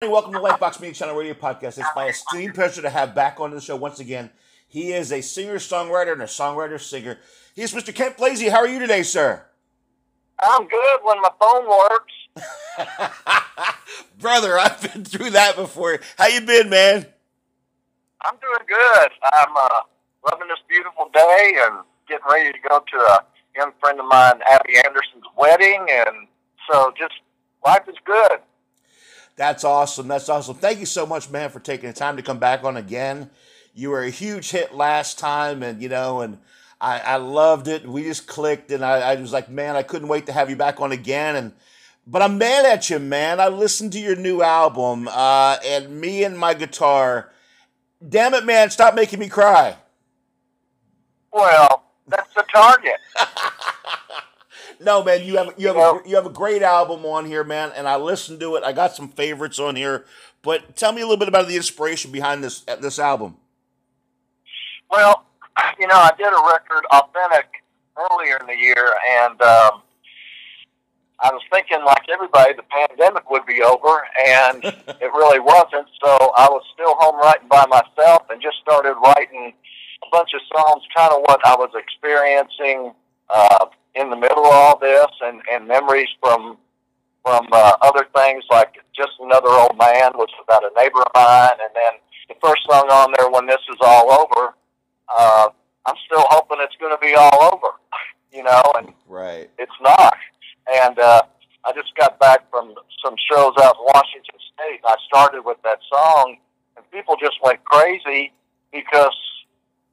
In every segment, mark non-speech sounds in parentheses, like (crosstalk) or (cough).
Welcome to Life Box Media Channel Radio Podcast. It's my esteemed pleasure to have back on the show once again. He is a singer, songwriter, and a songwriter singer. He is Mr. Kent Blazy. How are you today, sir? I'm good when my phone works. (laughs) Brother, I've been through that before. How you been, man? I'm doing good. I'm uh, loving this beautiful day and getting ready to go to a young friend of mine, Abby Anderson's wedding, and so just life is good. That's awesome. That's awesome. Thank you so much, man, for taking the time to come back on again. You were a huge hit last time, and you know, and I, I loved it. We just clicked, and I, I was like, man, I couldn't wait to have you back on again. And but I'm mad at you, man. I listened to your new album, uh, and me and my guitar. Damn it, man! Stop making me cry. Well, that's the target. (laughs) No, man, you have you have a, you have a great album on here, man, and I listened to it. I got some favorites on here, but tell me a little bit about the inspiration behind this this album. Well, you know, I did a record, Authentic, earlier in the year, and um, I was thinking, like everybody, the pandemic would be over, and (laughs) it really wasn't. So I was still home writing by myself, and just started writing a bunch of songs, kind of what I was experiencing. Uh, in the middle of all this and, and memories from from uh, other things like just another old man was about a neighbor of mine. And then the first song on there when this is all over uh, i'm still hoping it's going to be all over (laughs) you know and right. it's not. And uh, i just got back from some shows out in washington state and i started with that song and people just went crazy because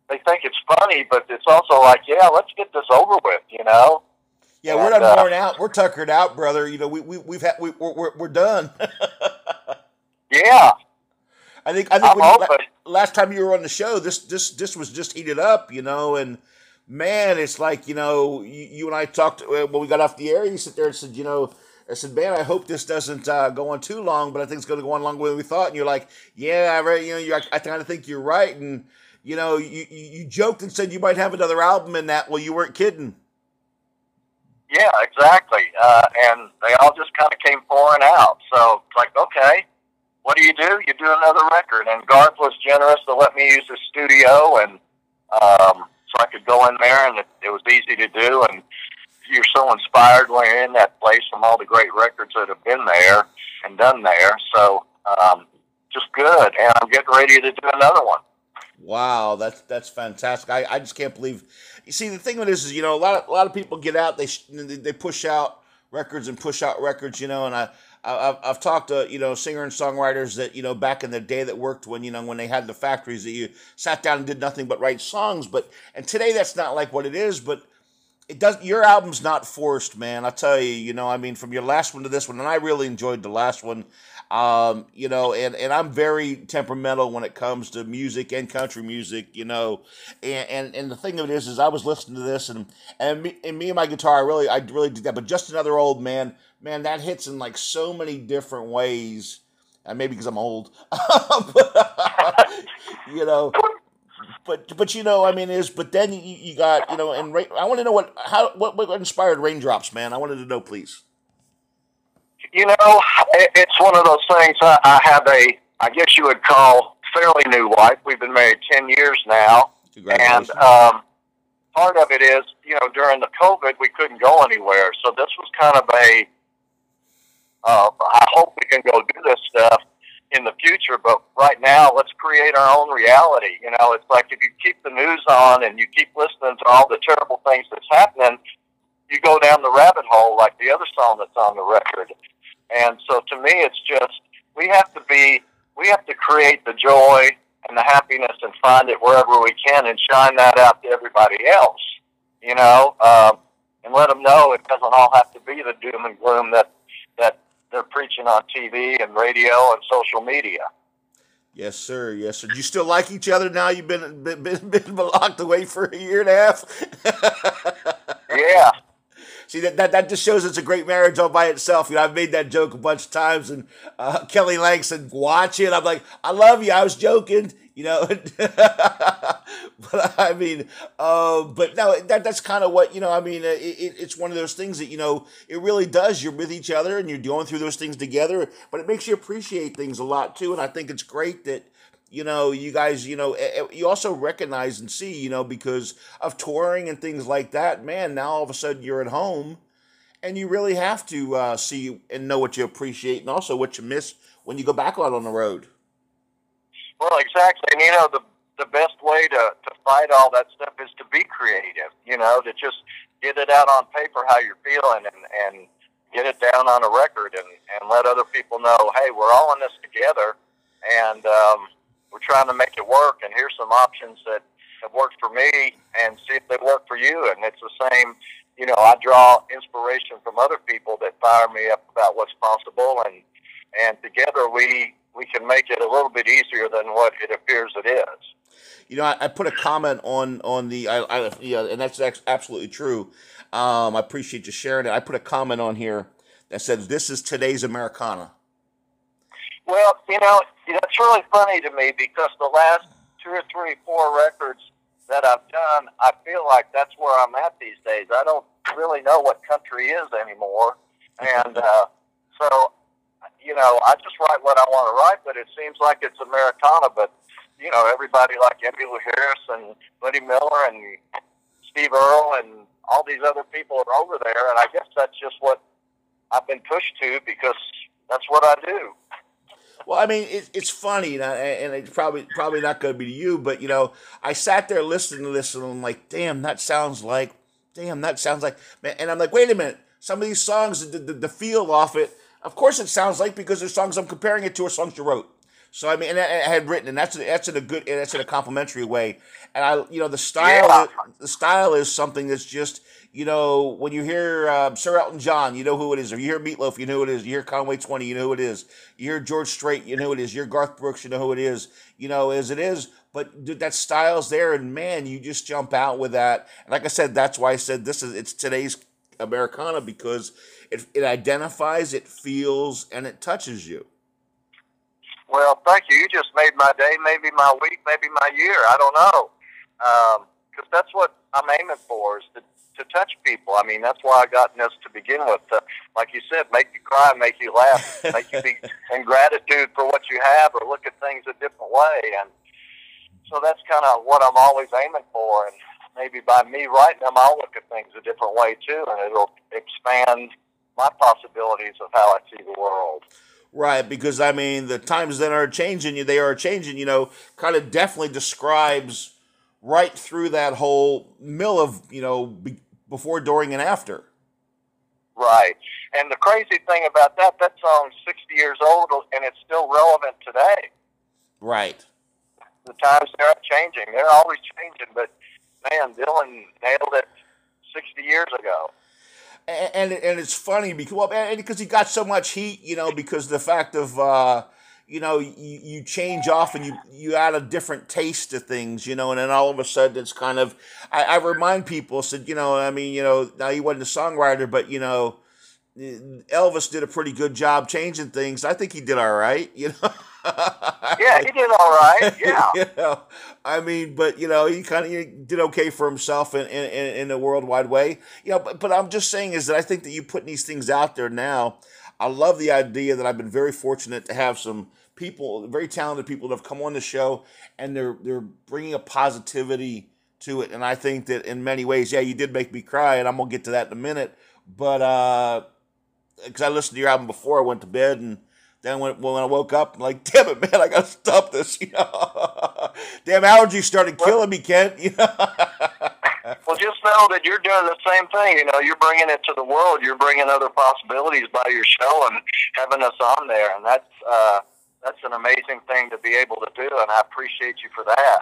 they think it's funny, but it's also like, yeah, let's get this over with, you know. Yeah, and, we're not uh, worn out. We're tuckered out, brother. You know, we we we've had we we're we're done. (laughs) yeah. I think I think you, last time you were on the show, this this this was just heated up, you know, and man, it's like you know, you, you and I talked uh, when we got off the air. You sit there and said, you know, I said, man, I hope this doesn't uh, go on too long, but I think it's going to go on longer than we thought. And you're like, yeah, I, you know, you I, I kind of think you're right, and you know, you, you joked and said you might have another album in that. Well, you weren't kidding. Yeah, exactly. Uh, and they all just kind of came pouring out. So it's like, okay, what do you do? You do another record. And Garth was generous to let me use the studio, and um, so I could go in there, and it, it was easy to do. And you're so inspired when you're in that place from all the great records that have been there and done there. So um, just good. And I'm getting ready to do another one. Wow, that's that's fantastic. I, I just can't believe. You see, the thing with this is, you know, a lot of a lot of people get out, they they push out records and push out records, you know, and I. I've, I've talked to you know singer and songwriters that you know back in the day that worked when you know when they had the factories that you sat down and did nothing but write songs but and today that's not like what it is but it does your album's not forced man i tell you you know i mean from your last one to this one and i really enjoyed the last one um, you know, and, and I'm very temperamental when it comes to music and country music, you know. And, and, and the thing of it is, is I was listening to this and, and me, and me and my guitar, I really, I really did that. But just another old man, man, that hits in like so many different ways. And maybe because I'm old, (laughs) you know, but but you know, I mean, is but then you, you got you know, and I want to know what how what what inspired Raindrops, man. I wanted to know, please. You know, it's one of those things. I, I have a, I guess you would call fairly new wife. We've been married ten years now, and um, part of it is, you know, during the COVID, we couldn't go anywhere, so this was kind of a. Uh, I hope we can go do this stuff in the future, but right now, let's create our own reality. You know, it's like if you keep the news on and you keep listening to all the terrible things that's happening, you go down the rabbit hole like the other song that's on the record. And so to me, it's just, we have to be, we have to create the joy and the happiness and find it wherever we can and shine that out to everybody else, you know, um, and let them know it doesn't all have to be the doom and gloom that, that they're preaching on TV and radio and social media. Yes, sir. Yes, sir. Do you still like each other now? You've been been, been, been (laughs) locked away for a year and a half. (laughs) yeah, See that, that that just shows it's a great marriage all by itself. You know, I've made that joke a bunch of times, and uh, (laughs) Kelly Langston watch it. I'm like, I love you. I was joking, you know. (laughs) but I mean, uh, but no, that that's kind of what you know. I mean, it, it, it's one of those things that you know it really does. You're with each other and you're going through those things together, but it makes you appreciate things a lot too. And I think it's great that you know you guys you know eh, eh, you also recognize and see you know because of touring and things like that. Man, now all of a sudden you're at home, and you really have to uh, see and know what you appreciate and also what you miss when you go back out on the road. Well, exactly, and you know the the best way to, to fight all that stuff is to be creative, you know, to just get it out on paper how you're feeling and, and get it down on a record and, and let other people know, hey, we're all in this together and um, we're trying to make it work and here's some options that have worked for me and see if they work for you. And it's the same, you know, I draw inspiration from other people that fire me up about what's possible and, and together we, we can make it a little bit easier than what it appears it is. You know, I, I put a comment on on the, I, I yeah, and that's absolutely true. Um, I appreciate you sharing it. I put a comment on here that says, "This is today's Americana." Well, you know, it's really funny to me because the last two or three, four records that I've done, I feel like that's where I'm at these days. I don't really know what country is anymore, and uh, so you know, I just write what I want to write. But it seems like it's Americana, but you know, everybody like Emmylou Harris and Buddy Miller and Steve Earle and all these other people are over there, and I guess that's just what I've been pushed to because that's what I do. Well, I mean, it, it's funny, and it's probably probably not going to be to you, but you know, I sat there listening to this, and I'm like, damn, that sounds like, damn, that sounds like, man, and I'm like, wait a minute, some of these songs, the, the, the feel off it, of course, it sounds like because they're songs I'm comparing it to, or songs you wrote. So I mean, and I, had written, and that's that's in a good, that's in a complimentary way. And I, you know, the style, yeah. the style is something that's just, you know, when you hear um, Sir Elton John, you know who it is. Or you hear Meatloaf, you know who it is. You hear Conway Twitty, you know who it is. You hear George Strait, you know who it is. You hear Garth Brooks, you know who it is. You know, as it is. But dude, that style's there, and man, you just jump out with that. And like I said, that's why I said this is it's today's Americana because it it identifies, it feels, and it touches you. Well, thank you. You just made my day, maybe my week, maybe my year. I don't know. Because um, that's what I'm aiming for is to, to touch people. I mean, that's why I got in this to begin with. To, like you said, make you cry, make you laugh, (laughs) make you be in gratitude for what you have or look at things a different way. And so that's kind of what I'm always aiming for. And maybe by me writing them, I'll look at things a different way too, and it'll expand my possibilities of how I see the world. Right, because I mean the times that are changing, they are changing. You know, kind of definitely describes right through that whole mill of you know be, before, during, and after. Right, and the crazy thing about that, that song's sixty years old and it's still relevant today. Right. The times they're changing; they're always changing. But man, Dylan nailed it sixty years ago and and it's funny because well, and because he got so much heat, you know, because the fact of uh, you know you, you change off and you you add a different taste to things, you know, and then all of a sudden it's kind of I, I remind people said you know I mean you know now he wasn't a songwriter, but you know Elvis did a pretty good job changing things. I think he did all right, you know. (laughs) (laughs) yeah, he did all right. (laughs) Yeah. you know, I mean, but you know, he kind of did okay for himself in, in in a worldwide way. You know, but but I'm just saying is that I think that you putting these things out there now. I love the idea that I've been very fortunate to have some people, very talented people that have come on the show, and they're they're bringing a positivity to it. And I think that in many ways, yeah, you did make me cry, and I'm gonna get to that in a minute. But uh, because I listened to your album before I went to bed, and then when, when I woke up, I'm like, damn it, man, I gotta stop this. You (laughs) know, damn allergies started killing me, Kent. You (laughs) know. well, just know that you're doing the same thing. You know, you're bringing it to the world. You're bringing other possibilities by your show and having us on there, and that's uh, that's an amazing thing to be able to do. And I appreciate you for that.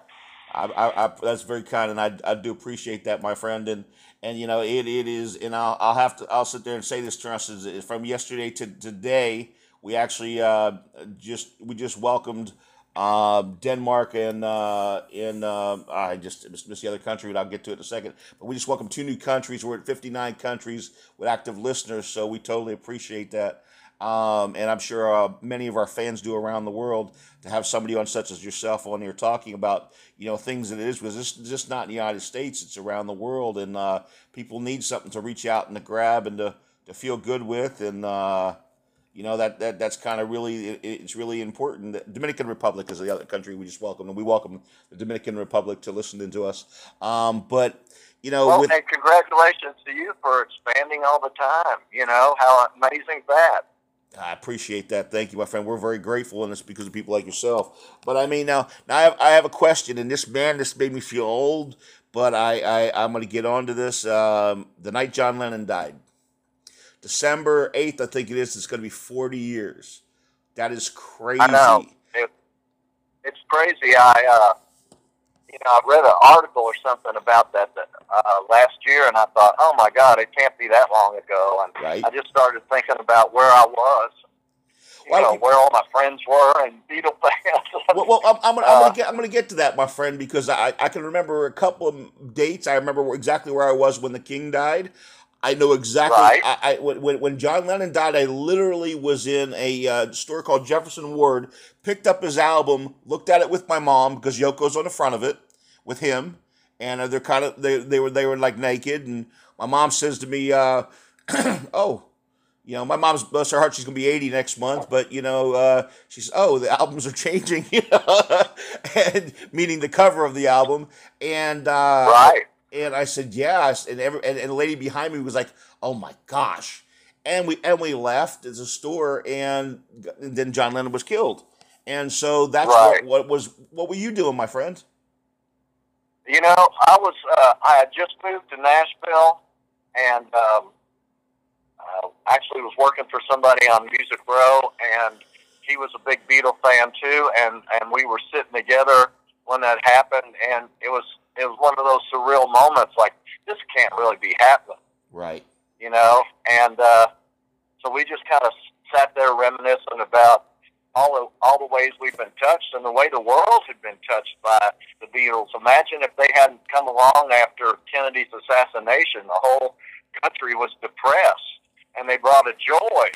I, I, I, that's very kind, and I, I do appreciate that, my friend. And and you know it, it is and I'll, I'll have to I'll sit there and say this to us is from yesterday to today we actually uh, just we just welcomed uh, Denmark and uh, in uh, I just missed the other country but I'll get to it in a second. But we just welcomed two new countries. We're at 59 countries with active listeners so we totally appreciate that. Um, and I'm sure uh, many of our fans do around the world to have somebody on such as yourself on here talking about you know things that it is because it's just not in the United States; it's around the world, and uh, people need something to reach out and to grab and to, to feel good with, and uh, you know that, that that's kind of really it, it's really important. The Dominican Republic is the other country we just welcome, and we welcome the Dominican Republic to listening to us. Um, but you know, well, with, and congratulations to you for expanding all the time. You know how amazing that. I appreciate that. Thank you, my friend. We're very grateful, and it's because of people like yourself. But I mean, now, now I have, I have a question, and this man, this made me feel old. But I, I I'm going to get on to this. Um, the night John Lennon died. December 8th, I think it is, it's going to be 40 years. That is crazy. I know. It, it's crazy. I, uh, you know, I read an article or something about that, uh, last year, and I thought, oh my God, it can't be that long ago. And right. I just started thinking about where I was. You well, know, where all my friends were and Beatle fans. (laughs) well, well, I'm, I'm, gonna, I'm, gonna uh, get, I'm gonna get to that, my friend, because I, I can remember a couple of dates. I remember exactly where I was when the King died. I know exactly. Right. I, I, when, when John Lennon died, I literally was in a uh, store called Jefferson Ward, picked up his album, looked at it with my mom because Yoko's on the front of it with him, and uh, they're kind of they, they were they were like naked, and my mom says to me, uh, (clears throat) "Oh." You know, my mom's bless her heart, she's gonna be eighty next month, but you know, uh, she says, "Oh, the (laughs) albums are changing," you know, (laughs) and meaning the cover of the album, and uh, right and I said, yes. And every and, and the lady behind me was like, oh my gosh. And we and we left the store, and, and then John Lennon was killed. And so that's right. what, what was what were you doing, my friend? You know, I was uh, I had just moved to Nashville, and um, uh, actually was working for somebody on Music Row, and he was a big Beatle fan too, and and we were sitting together when that happened, and it was it was one of those surreal moments like this can't really be happening right you know and uh so we just kind of sat there reminiscing about all the all the ways we've been touched and the way the world had been touched by the Beatles. Imagine if they hadn't come along after Kennedy's assassination, the whole country was depressed, and they brought a joy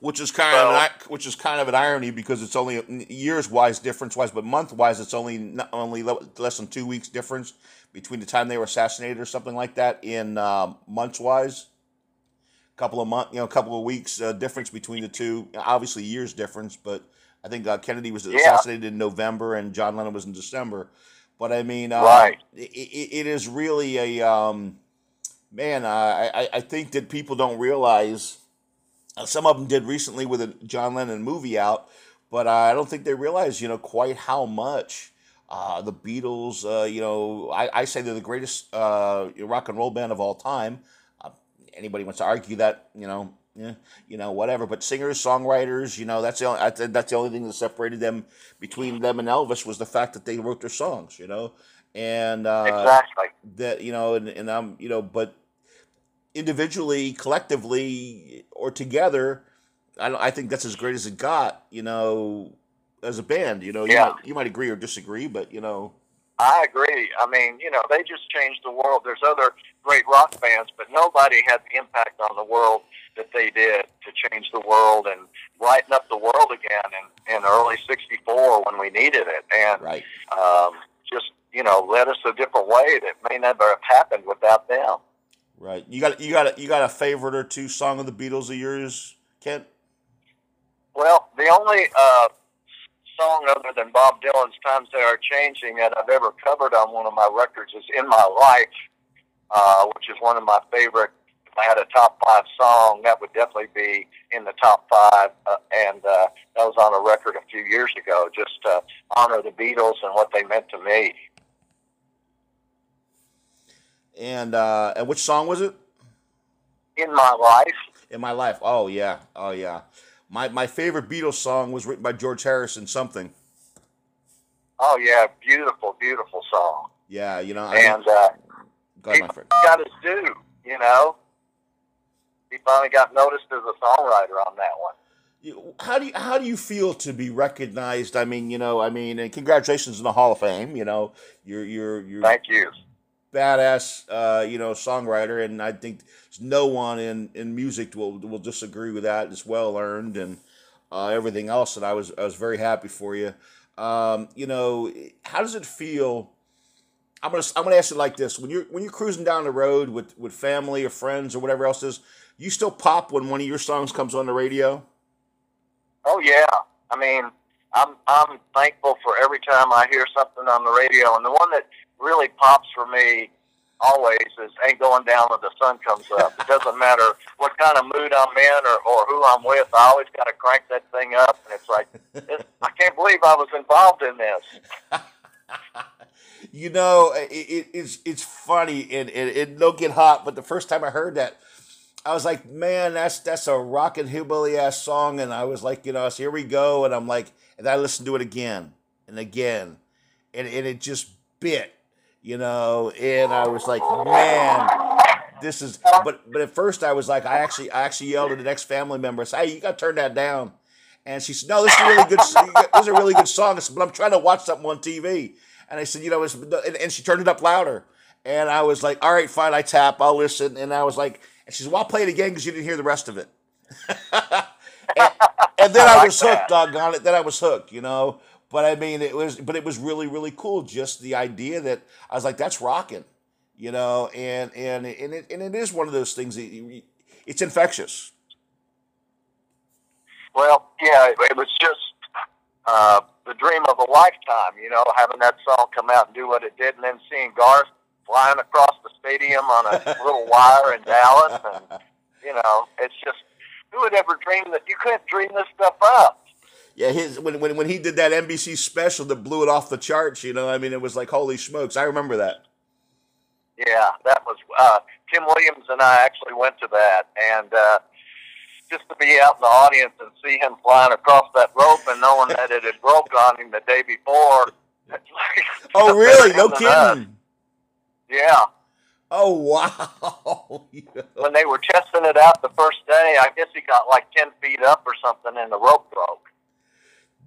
which is kind so, of an, which is kind of an irony because it's only years wise difference wise, but month wise it's only only less than two weeks difference between the time they were assassinated or something like that in uh, months wise. Couple of month, you know, a couple of weeks uh, difference between the two. Obviously, years difference, but I think uh, Kennedy was assassinated yeah. in November and John Lennon was in December. But I mean, uh, right? It, it is really a um, man. I, I think that people don't realize some of them did recently with a John Lennon movie out, but uh, I don't think they realize, you know, quite how much uh, the Beatles, uh, you know, I, I, say they're the greatest uh, rock and roll band of all time. Uh, anybody wants to argue that, you know, yeah, you know, whatever. But singers, songwriters, you know, that's the only, that's the only thing that separated them between them and Elvis was the fact that they wrote their songs, you know, and exactly that, you know, and, and I'm, you know, but individually, collectively, or together, I, I think that's as great as it got. You know, as a band. You know, yeah. you, might, you might agree or disagree, but you know. I agree. I mean, you know, they just changed the world. There's other great rock bands, but nobody had the impact on the world that they did to change the world and brighten up the world again in, in early 64 when we needed it. And right. um, just, you know, led us a different way that may never have happened without them. Right. You got you got a, you got a favorite or two song of the Beatles of yours, Kent? Well, the only uh, song other than Bob Dylan's "Times They Are Changing" that I've ever covered on one of my records is "In My Life," uh, which is one of my favorite. If I had a top five song, that would definitely be in the top five, uh, and uh, that was on a record a few years ago. Just to honor the Beatles and what they meant to me. And uh, and which song was it? In my life. In my life. Oh yeah. Oh yeah. My my favorite Beatles song was written by George Harrison. Something. Oh yeah, beautiful, beautiful song. Yeah, you know. And uh, God, he got his due. You know, he finally got noticed as a songwriter on that one. How do you how do you feel to be recognized? I mean, you know, I mean, and congratulations in the Hall of Fame. You know, you're you're you're. Thank you badass, uh, you know, songwriter, and I think no one in, in music will will disagree with that. It's well earned and uh, everything else, and I was I was very happy for you. Um, you know, how does it feel? I'm gonna I'm gonna ask it like this: when you're when you're cruising down the road with with family or friends or whatever else is, you still pop when one of your songs comes on the radio? Oh yeah, I mean, I'm I'm thankful for every time I hear something on the radio, and the one that really pops for me always is "Ain't Going Down When the Sun Comes Up." it doesn't matter what kind of mood I'm in or, or who I'm with. I always got to crank that thing up, and it's like it, I can't believe I was involved in this. (laughs) you know, it, it, it's it's funny and it, it don't get hot, but the first time I heard that. I was like, man, that's that's a rockin' hillbilly ass song, and I was like, you know, so here we go, and I'm like, and I listened to it again and again, and, and it just bit, you know, and I was like, man, this is. But but at first I was like, I actually I actually yelled at the next family member, I said, hey, you got to turn that down, and she said, no, this is a really good, this is a really good song. Said, but I'm trying to watch something on TV, and I said, you know, and, and she turned it up louder, and I was like, all right, fine, I tap, I'll listen, and I was like, and she said, well, I'll play it again because you didn't hear the rest of it. (laughs) and, and, then I, I was hooked, doggone it. Then I was hooked, you know. But I mean, it was, but it was really, really cool. Just the idea that I was like, that's rocking, you know, and and and it and it is one of those things. That it's infectious. Well, yeah, it was just uh, the dream of a lifetime, you know, having that song come out and do what it did, and then seeing Garth flying across the stadium on a (laughs) little wire in Dallas, and you know, it's just who would ever dream that you couldn't dream this stuff up? Yeah, his when, when when he did that NBC special that blew it off the charts, you know, I mean, it was like holy smokes. I remember that. Yeah, that was uh, Kim Williams and I actually went to that, and uh, just to be out in the audience and see him flying across that rope and knowing that it had (laughs) broke on him the day before. Like, (laughs) oh, really? No kidding. Yeah. Oh wow! (laughs) when they were testing it out the first day, I guess he got like ten feet up or something, and the rope broke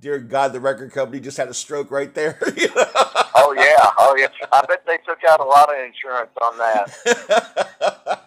dear God, the record company just had a stroke right there. (laughs) oh yeah, oh yeah. I bet they took out a lot of insurance on that.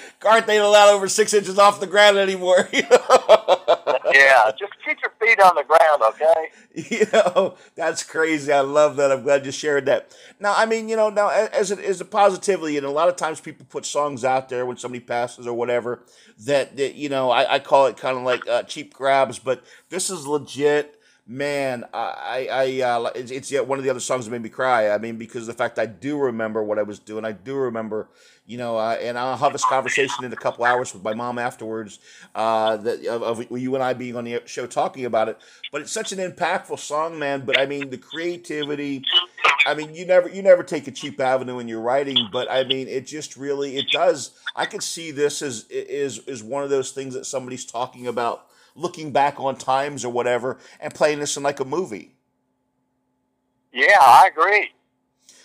(laughs) Garth ain't allowed over six inches off the ground anymore. (laughs) yeah, just keep your feet on the ground, okay? You know, that's crazy. I love that. I'm glad you shared that. Now, I mean, you know, now as it is a positively, and a lot of times people put songs out there when somebody passes or whatever that, that you know, I, I call it kind of like uh, cheap grabs, but this is legit man, I, I, uh, it's, it's yet one of the other songs that made me cry. I mean, because the fact I do remember what I was doing, I do remember, you know, uh, and I'll have this conversation in a couple hours with my mom afterwards, uh, that of, of, you and I being on the show talking about it. But it's such an impactful song, man. But I mean, the creativity. I mean, you never, you never take a cheap avenue in your writing, but I mean, it just really, it does. I could see this as is is one of those things that somebody's talking about looking back on times or whatever and playing this in like a movie. Yeah, I agree.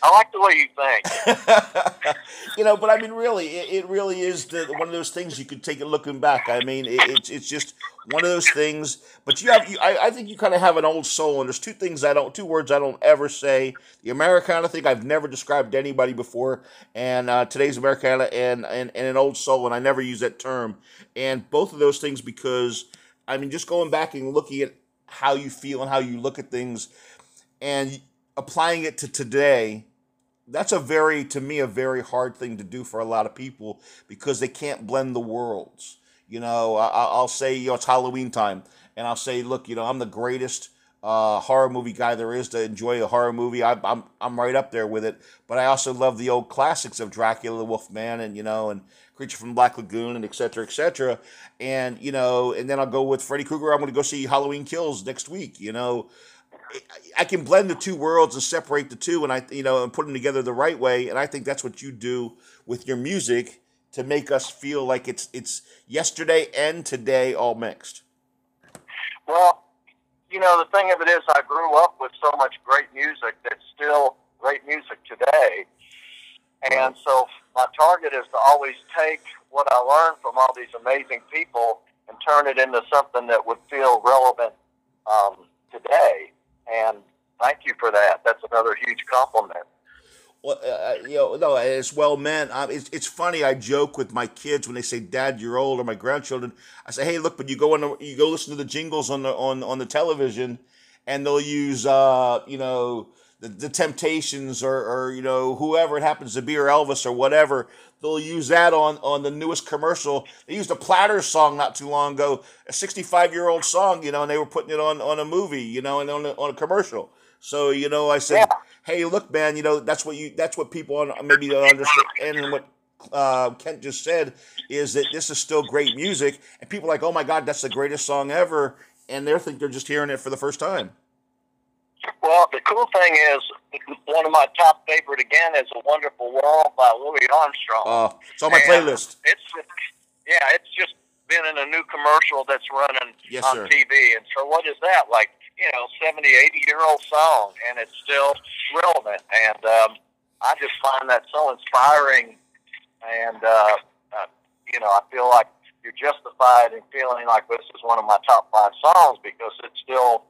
I like the way you think. (laughs) you know, but I mean, really, it, it really is the, one of those things you could take it looking back. I mean, it, it's it's just one of those things. But you have, you, I, I think you kind of have an old soul, and there's two things I don't, two words I don't ever say. The Americana thing I've never described to anybody before, and uh, today's Americana, and, and and an old soul, and I never use that term. And both of those things because I mean, just going back and looking at how you feel and how you look at things and applying it to today, that's a very, to me, a very hard thing to do for a lot of people because they can't blend the worlds. You know, I, will say, you know, it's Halloween time, and I'll say, look, you know, I'm the greatest uh, horror movie guy there is to enjoy a horror movie. I, I'm I'm right up there with it. But I also love the old classics of Dracula, the Wolfman, and you know, and Creature from Black Lagoon, and et cetera, et cetera. And, you know, and then I'll go with Freddy Krueger. I'm going to go see Halloween Kills next week, you know. I can blend the two worlds and separate the two, and I, you know, and put them together the right way. And I think that's what you do with your music to make us feel like it's it's yesterday and today all mixed. Well, you know, the thing of it is, I grew up with so much great music that's still great music today, and so my target is to always take what I learned from all these amazing people and turn it into something that would feel relevant um, today. And thank you for that. That's another huge compliment. Well, uh, uh, you know, no, it's well meant. Um, it's, it's funny. I joke with my kids when they say, "Dad, you're old," or my grandchildren. I say, "Hey, look, but you go on, the, you go listen to the jingles on the on on the television, and they'll use, uh, you know, the, the Temptations or, or you know whoever it happens to be or Elvis or whatever. They'll use that on on the newest commercial. They used a Platters song not too long ago, a 65 year old song, you know, and they were putting it on on a movie, you know, and on a, on a commercial. So you know, I said, yeah. "Hey, look, man, you know that's what you that's what people on, maybe don't understand." And what uh, Kent just said is that this is still great music, and people are like, "Oh my God, that's the greatest song ever," and they think they're just hearing it for the first time. Well, the cool thing is, one of my top favorite again is "A Wonderful World" by Louis Armstrong. Oh, it's on my and playlist. It's yeah, it's just been in a new commercial that's running yes, on sir. TV. And so, what is that like? you know, 70, 80 year old song, and it's still relevant. And um, I just find that so inspiring. And, uh, uh, you know, I feel like you're justified in feeling like this is one of my top five songs because it's still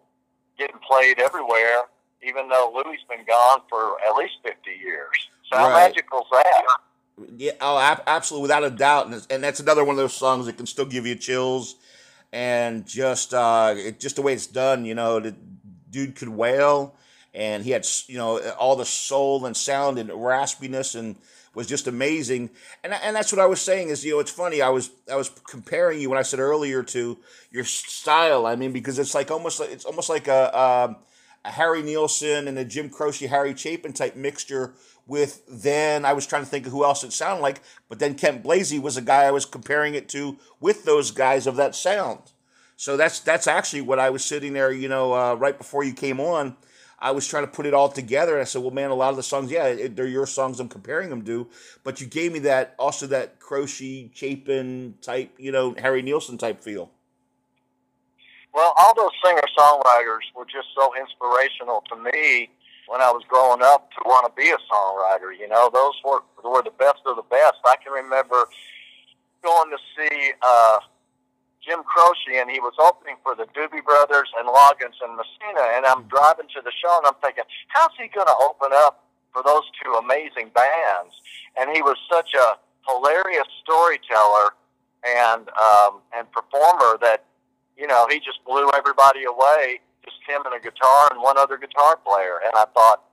getting played everywhere, even though Louis has been gone for at least 50 years. So, how right. magical is that? Yeah, oh, absolutely, without a doubt, and, and that's another one of those songs that can still give you chills and just uh, it, just the way it's done, you know, the dude could wail, and he had you know all the soul and sound and raspiness and was just amazing. And and that's what I was saying is you know it's funny I was I was comparing you when I said earlier to your style. I mean because it's like almost like it's almost like a. a, a Harry Nilsson and a Jim Croce, Harry Chapin type mixture with then I was trying to think of who else it sounded like, but then Kent Blazy was a guy I was comparing it to with those guys of that sound. So that's that's actually what I was sitting there, you know, uh, right before you came on. I was trying to put it all together, and I said, "Well, man, a lot of the songs, yeah, it, they're your songs. I'm comparing them to, but you gave me that also that Croce, Chapin type, you know, Harry Nilsson type feel." Well, all those singer songwriters were just so inspirational to me when I was growing up to want to be a songwriter. You know, those were were the best of the best. I can remember going to see uh, Jim Croce, and he was opening for the Doobie Brothers and Loggins and Messina. And I'm driving to the show, and I'm thinking, how's he going to open up for those two amazing bands? And he was such a hilarious storyteller and um, and performer that you know he just blew everybody away just him and a guitar and one other guitar player. And I thought,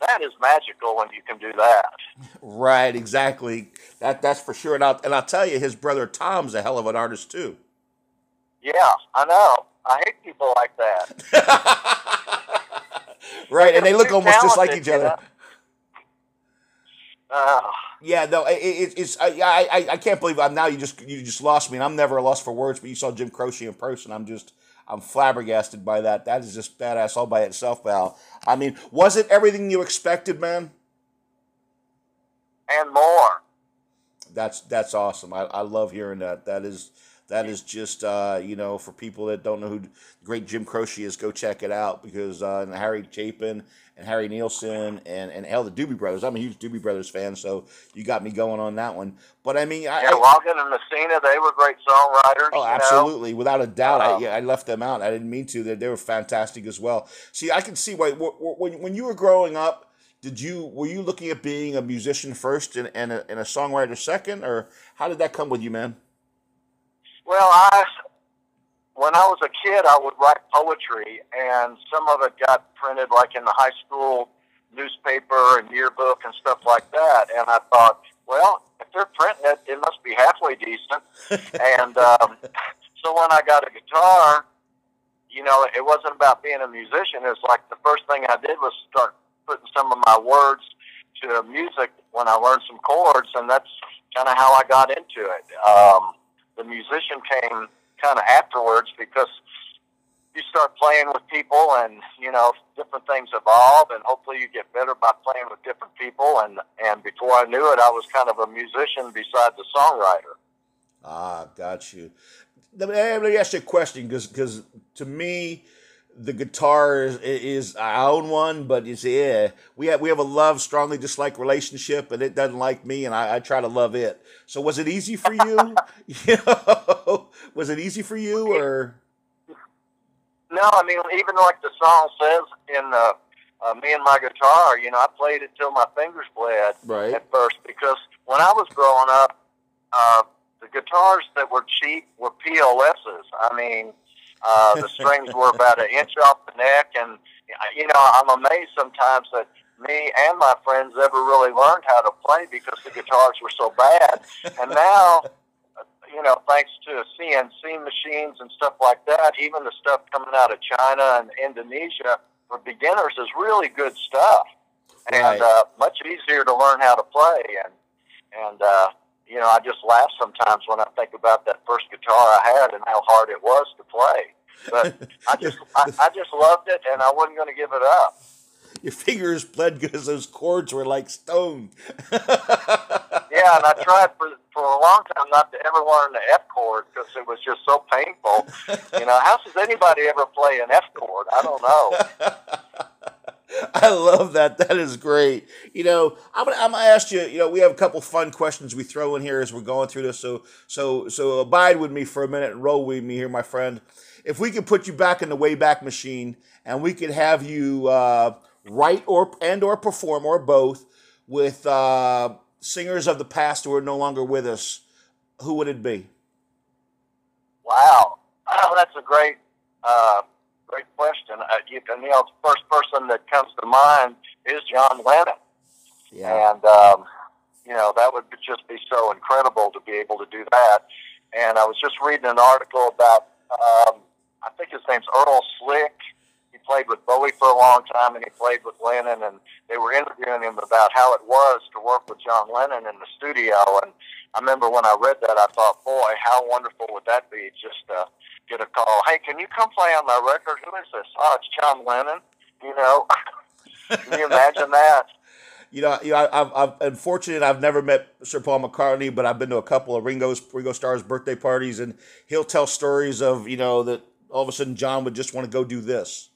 that is magical when you can do that. Right, exactly. That that's for sure. And I'll, and I'll tell you, his brother Tom's a hell of an artist too. Yeah, I know. I hate people like that. (laughs) right, and they look almost just like each other. Uh, yeah, no, it, it, it's I, I I can't believe I'm now. You just you just lost me, and I'm never lost for words. But you saw Jim Croce in person. I'm just I'm flabbergasted by that. That is just badass all by itself, Val. I mean, was it everything you expected, man? And more. That's that's awesome. I, I love hearing that. That is that is just uh, you know for people that don't know who great Jim Croce is, go check it out because uh, and Harry Chapin and Harry Nilsson and and hell the Doobie Brothers. I'm a huge Doobie Brothers fan, so you got me going on that one. But I mean, I, yeah, Loggin and Messina, they were great songwriters. Oh, absolutely, know? without a doubt. I, yeah, I left them out. I didn't mean to. They, they were fantastic as well. See, I can see why when when you were growing up. Did you were you looking at being a musician first and, and, a, and a songwriter second, or how did that come with you, man? Well, I when I was a kid, I would write poetry, and some of it got printed like in the high school newspaper and yearbook and stuff like that. And I thought, well, if they're printing it, it must be halfway decent. (laughs) and um, so when I got a guitar, you know, it wasn't about being a musician. It was like the first thing I did was start putting some of my words to music when I learned some chords, and that's kind of how I got into it. Um, the musician came kind of afterwards because you start playing with people and you know different things evolve and hopefully you get better by playing with different people. And and before i knew it i was kind of a musician besides a songwriter. Ah got you. Let me, let me ask you a question because because to me the guitar is, is I own one, but you see, yeah, we have we have a love strongly dislike relationship, and it doesn't like me, and I, I try to love it. So was it easy for you? (laughs) (laughs) you know, was it easy for you, or? No, I mean even like the song says in the uh, me and my guitar, you know, I played it till my fingers bled right. at first because when I was growing up, uh, the guitars that were cheap were PLSs. I mean, uh, the strings were about an inch off the neck, and you know, I'm amazed sometimes that me and my friends ever really learned how to play because the guitars were so bad. And now, you know, thanks to CNC machines and stuff like that, even the stuff coming out of China and Indonesia for beginners is really good stuff, and Right. uh, much easier to learn how to play. And and uh, you know, I just laugh sometimes when I think about that first guitar I had and how hard it was to play. But I just I, I just loved it, and I wasn't going to give it up. Your fingers bled because those chords were like stone. (laughs) Yeah, and I tried for for a long time not to ever learn the F chord because it was just so painful. You know, how does anybody ever play an F chord? I don't know. (laughs) (laughs) I love that. That is great. You know, I'm gonna, I'm gonna ask you. You know, we have a couple fun questions we throw in here as we're going through this. So, so, so abide with me for a minute and roll with me here, my friend. If we could put you back in the Wayback Machine and we could have you uh, write or and or perform or both with uh, singers of the past who are no longer with us, who would it be? Wow, oh, that's a great, uh, great question. Uh, you, and, you know, the first person that comes to mind is John Lennon, Yeah. and um, you know that would just be so incredible to be able to do that. And I was just reading an article about, um, I think his name's Earl Slick. Played with Bowie for a long time, and he played with Lennon, and they were interviewing him about how it was to work with John Lennon in the studio. And I remember when I read that, I thought, boy, how wonderful would that be just to get a call. Hey, can you come play on my record? Who is this? Oh, it's John Lennon. You know, (laughs) can you imagine that? You know, you know, I've, I've unfortunate I've never met Sir Paul McCartney, but I've been to a couple of Ringo's Ringo Starr's birthday parties, and he'll tell stories of you know that all of a sudden John would just want to go do this,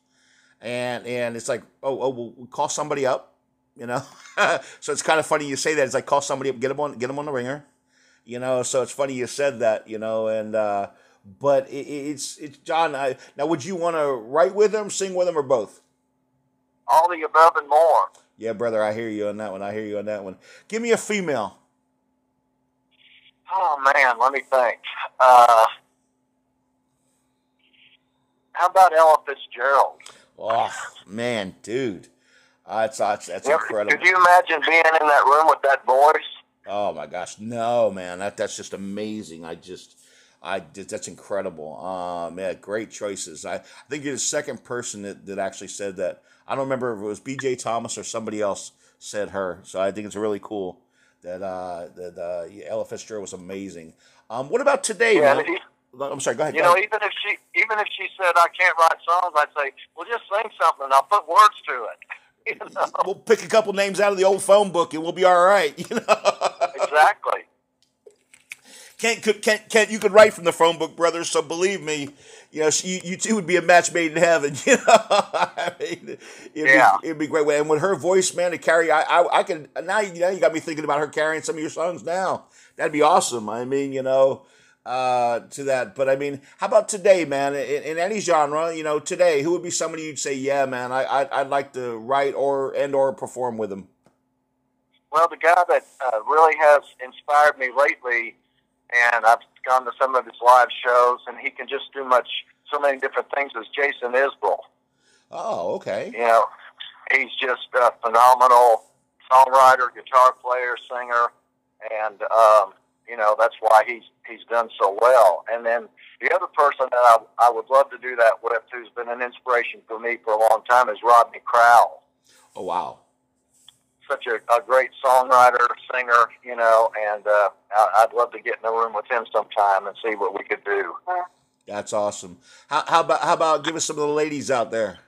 and and it's like oh oh we'll, we'll call somebody up, you know, (laughs) so it's kind of funny you say that it's like call somebody up get them on get them on the ringer, you know, so it's funny you said that you know and. uh but it, it- it's it's John. I, now, would you want to write with him, sing with him, or both? All the above and more. Yeah, brother, I hear you on that one. I hear you on that one. Give me a female. Oh man, let me think. Uh, how about Ella Fitzgerald? Oh man, dude, uh, that's that's, that's You incredible. Could you imagine being in that room with that voice? Oh my gosh, no, man, that that's just amazing. I just, I just, that's incredible. Um, yeah, great choices. I, I think you're the second person that, that actually said that. I don't remember if it was B.J. Thomas or somebody else said her. So I think it's really cool that uh, that uh, Ella Fitzgerald was amazing. Um, what about today, Yeah, man? I'm sorry. Go ahead. You go know, ahead. even if she even if she said I can't write songs, I'd say, well, just sing something. and I'll put words to it. (laughs) You know, We'll pick a couple names out of the old phone book and we'll be all right. (laughs) You know. exactly. Kent, could- Kent, Kent, you could write from the phone book, brother. So believe me, you know you, you two would be a match made in heaven. (laughs) You know, I mean, it'd, Yeah. be, it'd be great. And with her voice, man, to carry, I, I, I can now. You know you got me thinking about her carrying some of your songs. Now that'd be awesome. I mean, you know, uh, to that. But I mean, how about today, man? In, in any genre, you know, today, who would be somebody you'd say, yeah, man, I, I I'd like to write or and or perform with them. Well, the guy that uh, really has inspired me lately, and I've gone to some of his live shows, and he can just do much, so many different things, is Jason Isbell. Oh, okay. You know, he's just a phenomenal songwriter, guitar player, singer, and um, you know that's why he's he's done so well. And then the other person that I, I would love to do that with, who's been an inspiration for me for a long time, is Rodney Crowell. Oh, wow. Such a, a great songwriter, singer, you know, and uh, I, I'd love to get in a room with him sometime and see what we could do. That's awesome. How, how about how about give us some of the ladies out there?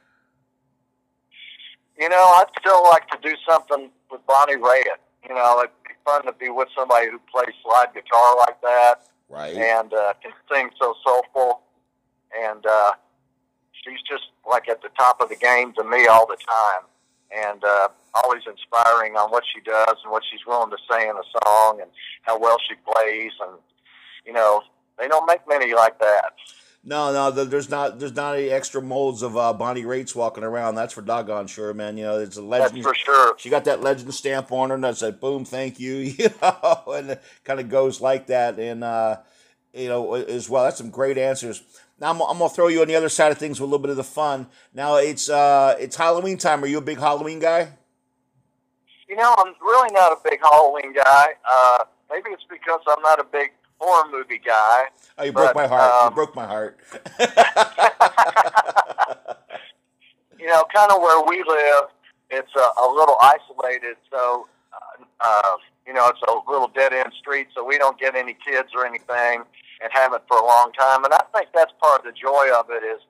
You know, I'd still like to do something with Bonnie Raitt. You know, be fun to be with somebody who plays slide guitar like that Right. and uh, can sing so soulful. And uh, she's just like at the top of the game to me all the time, and uh, always inspiring on what she does and what she's willing to say in a song and how well she plays. And you know, they don't make many like that. No, no, there's not there's not any extra molds of uh, Bonnie Raitt walking around. That's for doggone sure, man. You know, it's a legend. That's for sure. She got that legend stamp on her, and I said, "Boom, thank you." (laughs) You know, and it kind of goes like that, and uh, you know, as well. That's some great answers. Now I'm, I'm, gonna throw you on the other side of things with a little bit of the fun. Now it's uh, it's Halloween time. Are you a big Halloween guy? You know, I'm really not a big Halloween guy. Uh, maybe it's because I'm not a big horror movie guy. Oh, you broke my heart. Um, you broke my heart. (laughs) you know, kind of where we live, it's a, a little isolated. So, uh, uh, you know, it's a little dead end street, so we don't get any kids or anything, and haven't for a long time. And I think that's part of the joy of it is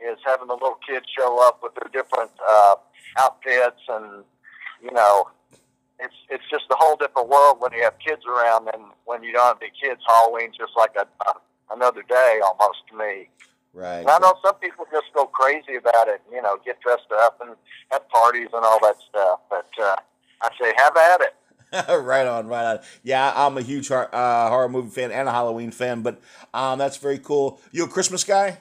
is having the little kids show up with their different uh, outfits, and you know, it's it's just a whole different world when you have kids around than when you don't have the kids. Halloween's just like a, a another day almost to me. Right. And I know some people just go crazy about it. You know, get dressed up and have parties and all that stuff. But uh, I say, have at it. (laughs) right on, right on. Yeah, I'm a huge horror, uh, horror movie fan and a Halloween fan, but um, that's very cool. You a Christmas guy?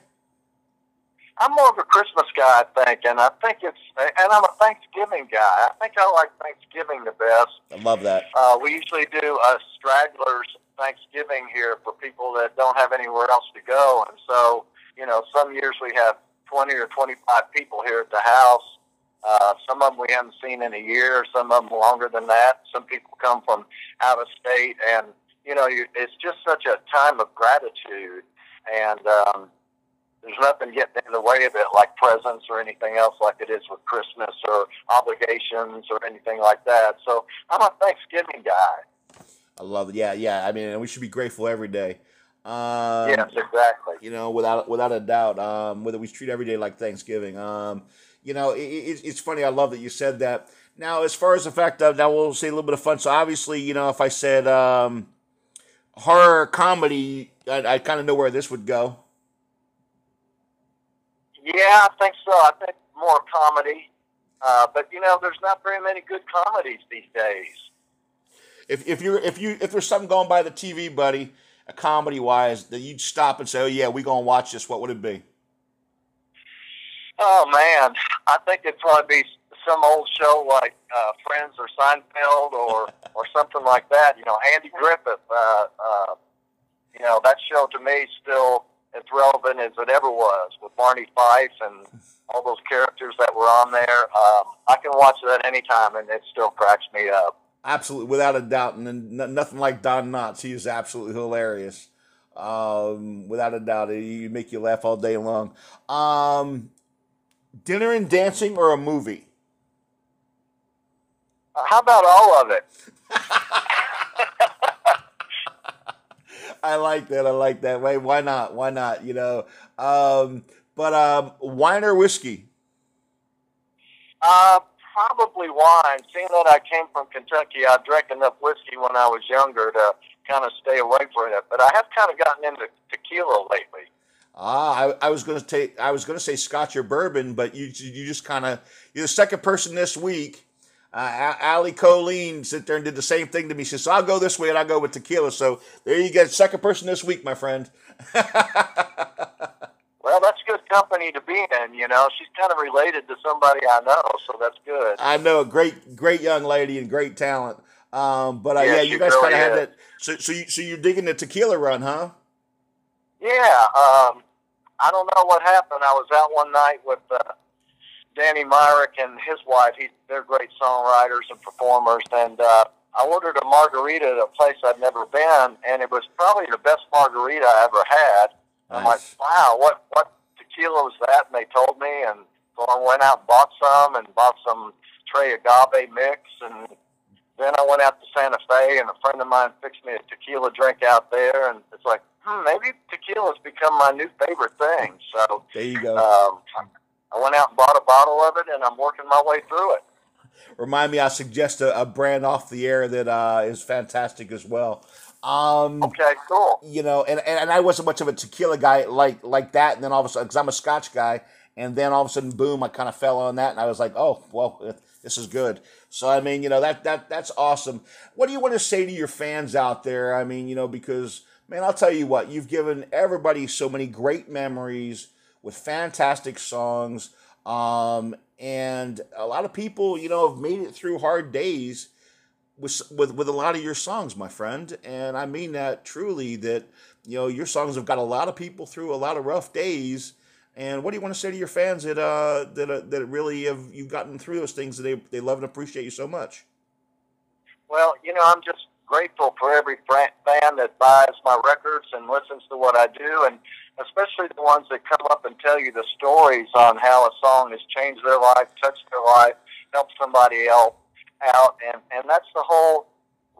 I'm more of a Christmas guy, I think, and I think it's, and I'm a Thanksgiving guy. I think I like Thanksgiving the best. I love that. Uh, we usually do a stragglers Thanksgiving here for people that don't have anywhere else to go, and so you know, some years we have 20 or 25 people here at the house. Uh, some of them we haven't seen in a year, some of them longer than that. Some people come from out of state, and you know, you, it's just such a time of gratitude. And um, there's nothing getting in the way of it like presents or anything else like it is with Christmas or obligations or anything like that. So I'm a Thanksgiving guy. I love it. Yeah, yeah. I mean, we should be grateful every day. Um, yes, exactly. You know, without without a doubt, um, whether we treat every day like Thanksgiving. Um, you know, it, it, it's funny. I love that you said that. Now, as far as the fact of now, we'll say a little bit of fun. So, obviously, you know, if I said um, horror comedy, I, I kind of know where this would go. Yeah, I think so. I think more comedy. Uh, but you know, there's not very many good comedies these days. If if you're if you if there's something going by the TV, buddy, a comedy wise, that you'd stop and say, "Oh yeah, we gonna watch this." What would it be? Oh man, I think it'd probably be some old show like uh, Friends or Seinfeld or (laughs) or something like that. You know, Andy Griffith. Uh, uh, you know, that show to me still as relevant as it ever was with Barney Fife and all those characters that were on there. Um, I can watch that anytime, and it still cracks me up. Absolutely, without a doubt, and nothing like Don Knotts. He is absolutely hilarious. Um, without a doubt, he make you laugh all day long. Um, dinner and dancing or a movie? Uh, how about all of it? (laughs) I like that. I like that. Wait, why not? Why not? You know. Um, but um, wine or whiskey? Uh, probably wine. Seeing that I came from Kentucky, I drank enough whiskey when I was younger to kind of stay away from it. But I have kind of gotten into tequila lately. Ah, I, I was going to take. I was going to say Scotch or bourbon, but you you just kind of you're the second person this week. Uh, Ali Colleen sit there and did the same thing to me. She says, "I'll go this way," and I'll go with tequila. So there you go, second person this week, my friend. (laughs) well, that's good company to be in. You know, she's kind of related to somebody I know, so that's good. I know, a great, great young lady and great talent. Um, but uh, yeah, yeah you guys kind of had that. So, so you, so you're digging the tequila run, huh? Yeah, um, I don't know what happened. I was out one night with uh, Danny Myrick and his wife. He, they're great songwriters and performers, and uh, I ordered a margarita at a place I'd never been, and it was probably the best margarita I ever had. Nice. I'm like, wow, what what tequila was that? And they told me, and so I went out and bought some, and bought some Tres Agave mix, and then I went out to Santa Fe, and a friend of mine fixed me a tequila drink out there, and it's like, hmm, maybe tequila has become my new favorite thing. So there you go. Um, I went out and bought a bottle of it, and I'm working my way through it. Remind me, I suggest a, a brand off the air that uh, is fantastic as well. Um, okay, cool. You know, and, and I wasn't much of a tequila guy like like that, and then all of a sudden, because I'm a Scotch guy, and then all of a sudden, boom, I kind of fell on that, and I was like, oh, well, (laughs) this is good. So I mean, you know, that that that's awesome. What do you want to say to your fans out there? I mean, you know, because Man, I'll tell you what, you've given everybody so many great memories with fantastic songs. Um, and a lot of people, you know, have made it through hard days with, with, with a lot of your songs, my friend. And I mean that truly that, you know, your songs have got a lot of people through a lot of rough days. And what do you want to say to your fans that uh, that uh, that really have you've gotten through those things that they they love and appreciate you so much? Well, you know, I'm just grateful for every fan that buys my records and listens to what I do, and especially the ones that come up and tell you the stories on how a song has changed their life, touched their life, helped somebody else out, and and that's the whole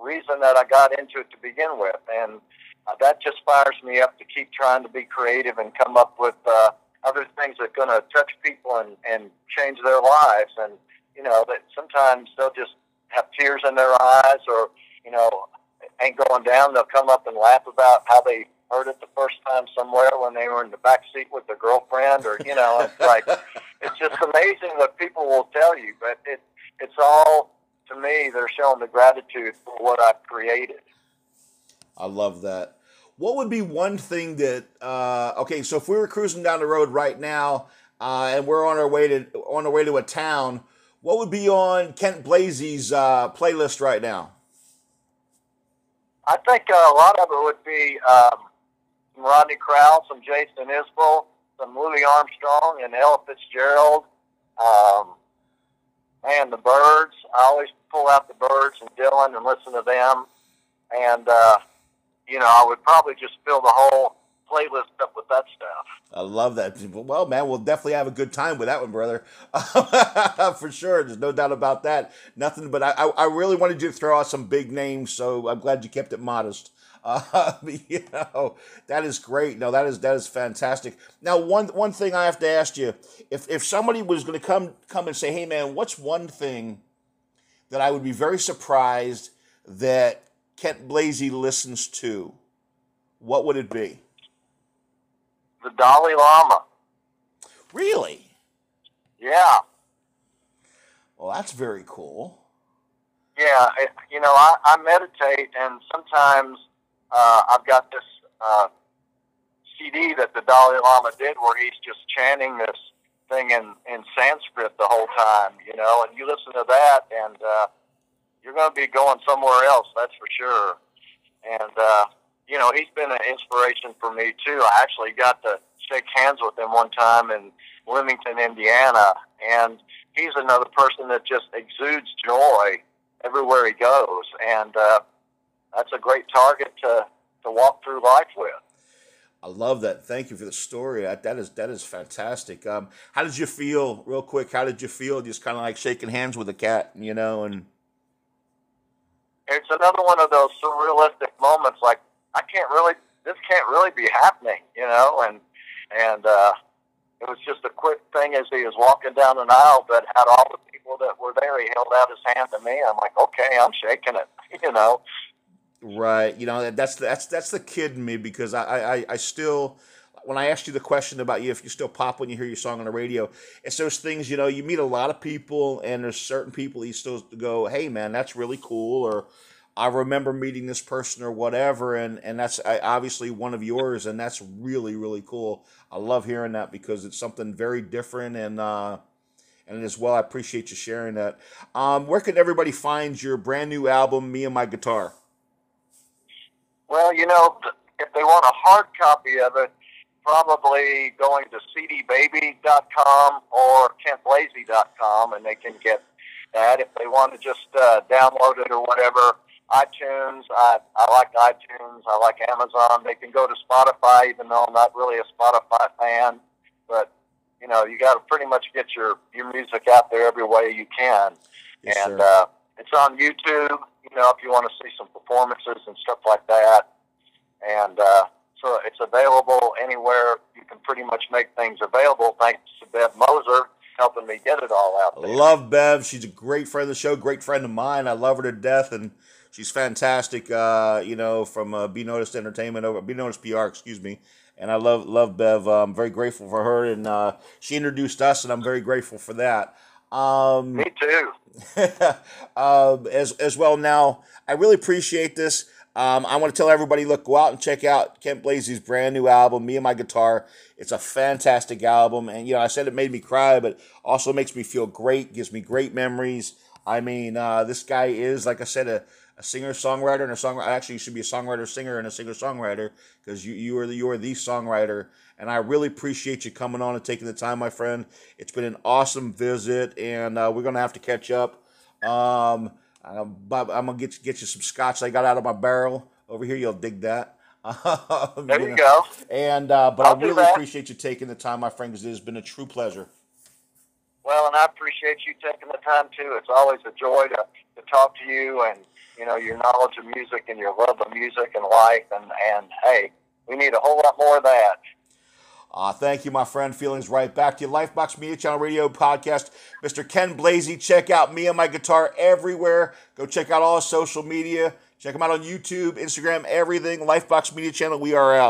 reason that I got into it to begin with, and uh, that just fires me up to keep trying to be creative and come up with uh, other things that are going to touch people and and change their lives, and you know that sometimes they'll just have tears in their eyes or you know, ain't going down. They'll come up and laugh about how they heard it the first time somewhere when they were in the back seat with their girlfriend, or you know, it's like (laughs) it's just amazing what people will tell you. But it it's all to me. They're showing the gratitude for what I've created. I love that. What would be one thing that uh, okay? So if we were cruising down the road right now uh, and we're on our way to on our way to a town, what would be on Kent Blazy's uh, playlist right now? I think uh, a lot of it would be um, some Rodney Crowell, some Jason Isbell, some Louis Armstrong, and Ella Fitzgerald. Um, and the Byrds. I always pull out the Byrds and Dylan and listen to them. And, uh, you know, I would probably just fill the whole playlist up with that stuff. I love that. Well, man, we'll definitely have a good time with that one, brother. (laughs) For sure. There's no doubt about that. Nothing, but I, I really wanted you to throw out some big names, so I'm glad you kept it modest. Uh, (laughs) you know, that is great. No, that is that is fantastic. Now, one one thing I have to ask you: if if somebody was going to come come and say, "Hey, man, what's one thing that I would be very surprised that Kent Blazy listens to?" What would it be? the Dalai Lama. Really? Yeah. Well, that's very cool. Yeah, you know, I, I meditate, and sometimes uh, I've got this uh, CD that the Dalai Lama did where he's just chanting this thing in, in Sanskrit the whole time, you know, and you listen to that, and uh, you're going to be going somewhere else, that's for sure. And, uh, you know, he's been an inspiration for me too. I actually got to shake hands with him one time in Bloomington, Indiana, and he's another person that just exudes joy everywhere he goes, and uh, that's a great target to to walk through life with. I love that. Thank you for the story. That is that is fantastic. Um, how did you feel, real quick? How did you feel, just kind of like shaking hands with a cat, you know? And it's another one of those surrealistic moments. Like I can't really, this can't really be happening, you know, and, and, uh, it was just a quick thing as he was walking down an aisle, but had all the people that were there, he held out his hand to me. I'm like, okay, I'm shaking it, (laughs) you know. Right. You know, that's that's that's the kid in me because I, I, I still when I asked you the question about you if you still pop when you hear your song on the radio, it's those things, you know, you meet a lot of people and there's certain people you still go, Hey man, that's really cool or I remember meeting this person or whatever, and and that's obviously one of yours, and that's really really cool. I love hearing that because it's something very different, and uh, and as well, I appreciate you sharing that. Um, where can everybody find your brand new album, Me and My Guitar? Well, you know, if they want a hard copy of it, probably going to cdbaby.com or kentblazy.com, and they can get that. If they want to just uh, download it or whatever, iTunes. I, I like iTunes. I like Amazon. They can go to Spotify, even though I'm not really a Spotify fan. But you know, you got to pretty much get your your music out there every way you can. Yes, and uh, it's on YouTube. You know, if you want to see some performances and stuff like that, and uh, so it's available anywhere. You can pretty much make things available. Thanks to Bev Moser helping me get it all out there. Love Bev. She's a great friend of the show, great friend of mine. I love her to death, and she's fantastic. Uh, you know, from uh, B!Noticed Entertainment over B!Noticed PR, excuse me. And I love love Bev. I'm very grateful for her, and uh, she introduced us, and I'm very grateful for that. Um, Me too. (laughs) um, as as well. Now, I really appreciate this. Um, I want to tell everybody, look, go out and check out Kent Blazy's brand new album, Me and My Guitar. It's a fantastic album, and you know, I said it made me cry, but also makes me feel great, gives me great memories. I mean, uh, this guy is, like I said, a, a singer songwriter and a songwriter. Actually, you should be a songwriter singer and a singer songwriter because you you are the, you are the songwriter. And I really appreciate you coming on and taking the time, my friend. It's been an awesome visit, and uh, we're gonna have to catch up. Um, I'm, I'm gonna get you, get you some scotch I got out of my barrel over here. You'll dig that. (laughs) there you, you know? go. And uh, but I'll i really appreciate you taking the time, my friend, because it has been a true pleasure. Well, and I appreciate you taking the time too. It's always a joy to, to talk to you and you know your knowledge of music and your love of music and life and and hey, we need a whole lot more of that. Uh, thank you, my friend. Feelings right back to you. Life Box Media Channel Radio Podcast. Mr. Kent Blazy. Check out me and my guitar everywhere. Go check out all social media. Check them out on YouTube, Instagram, everything. Life Box Media Channel. We are out.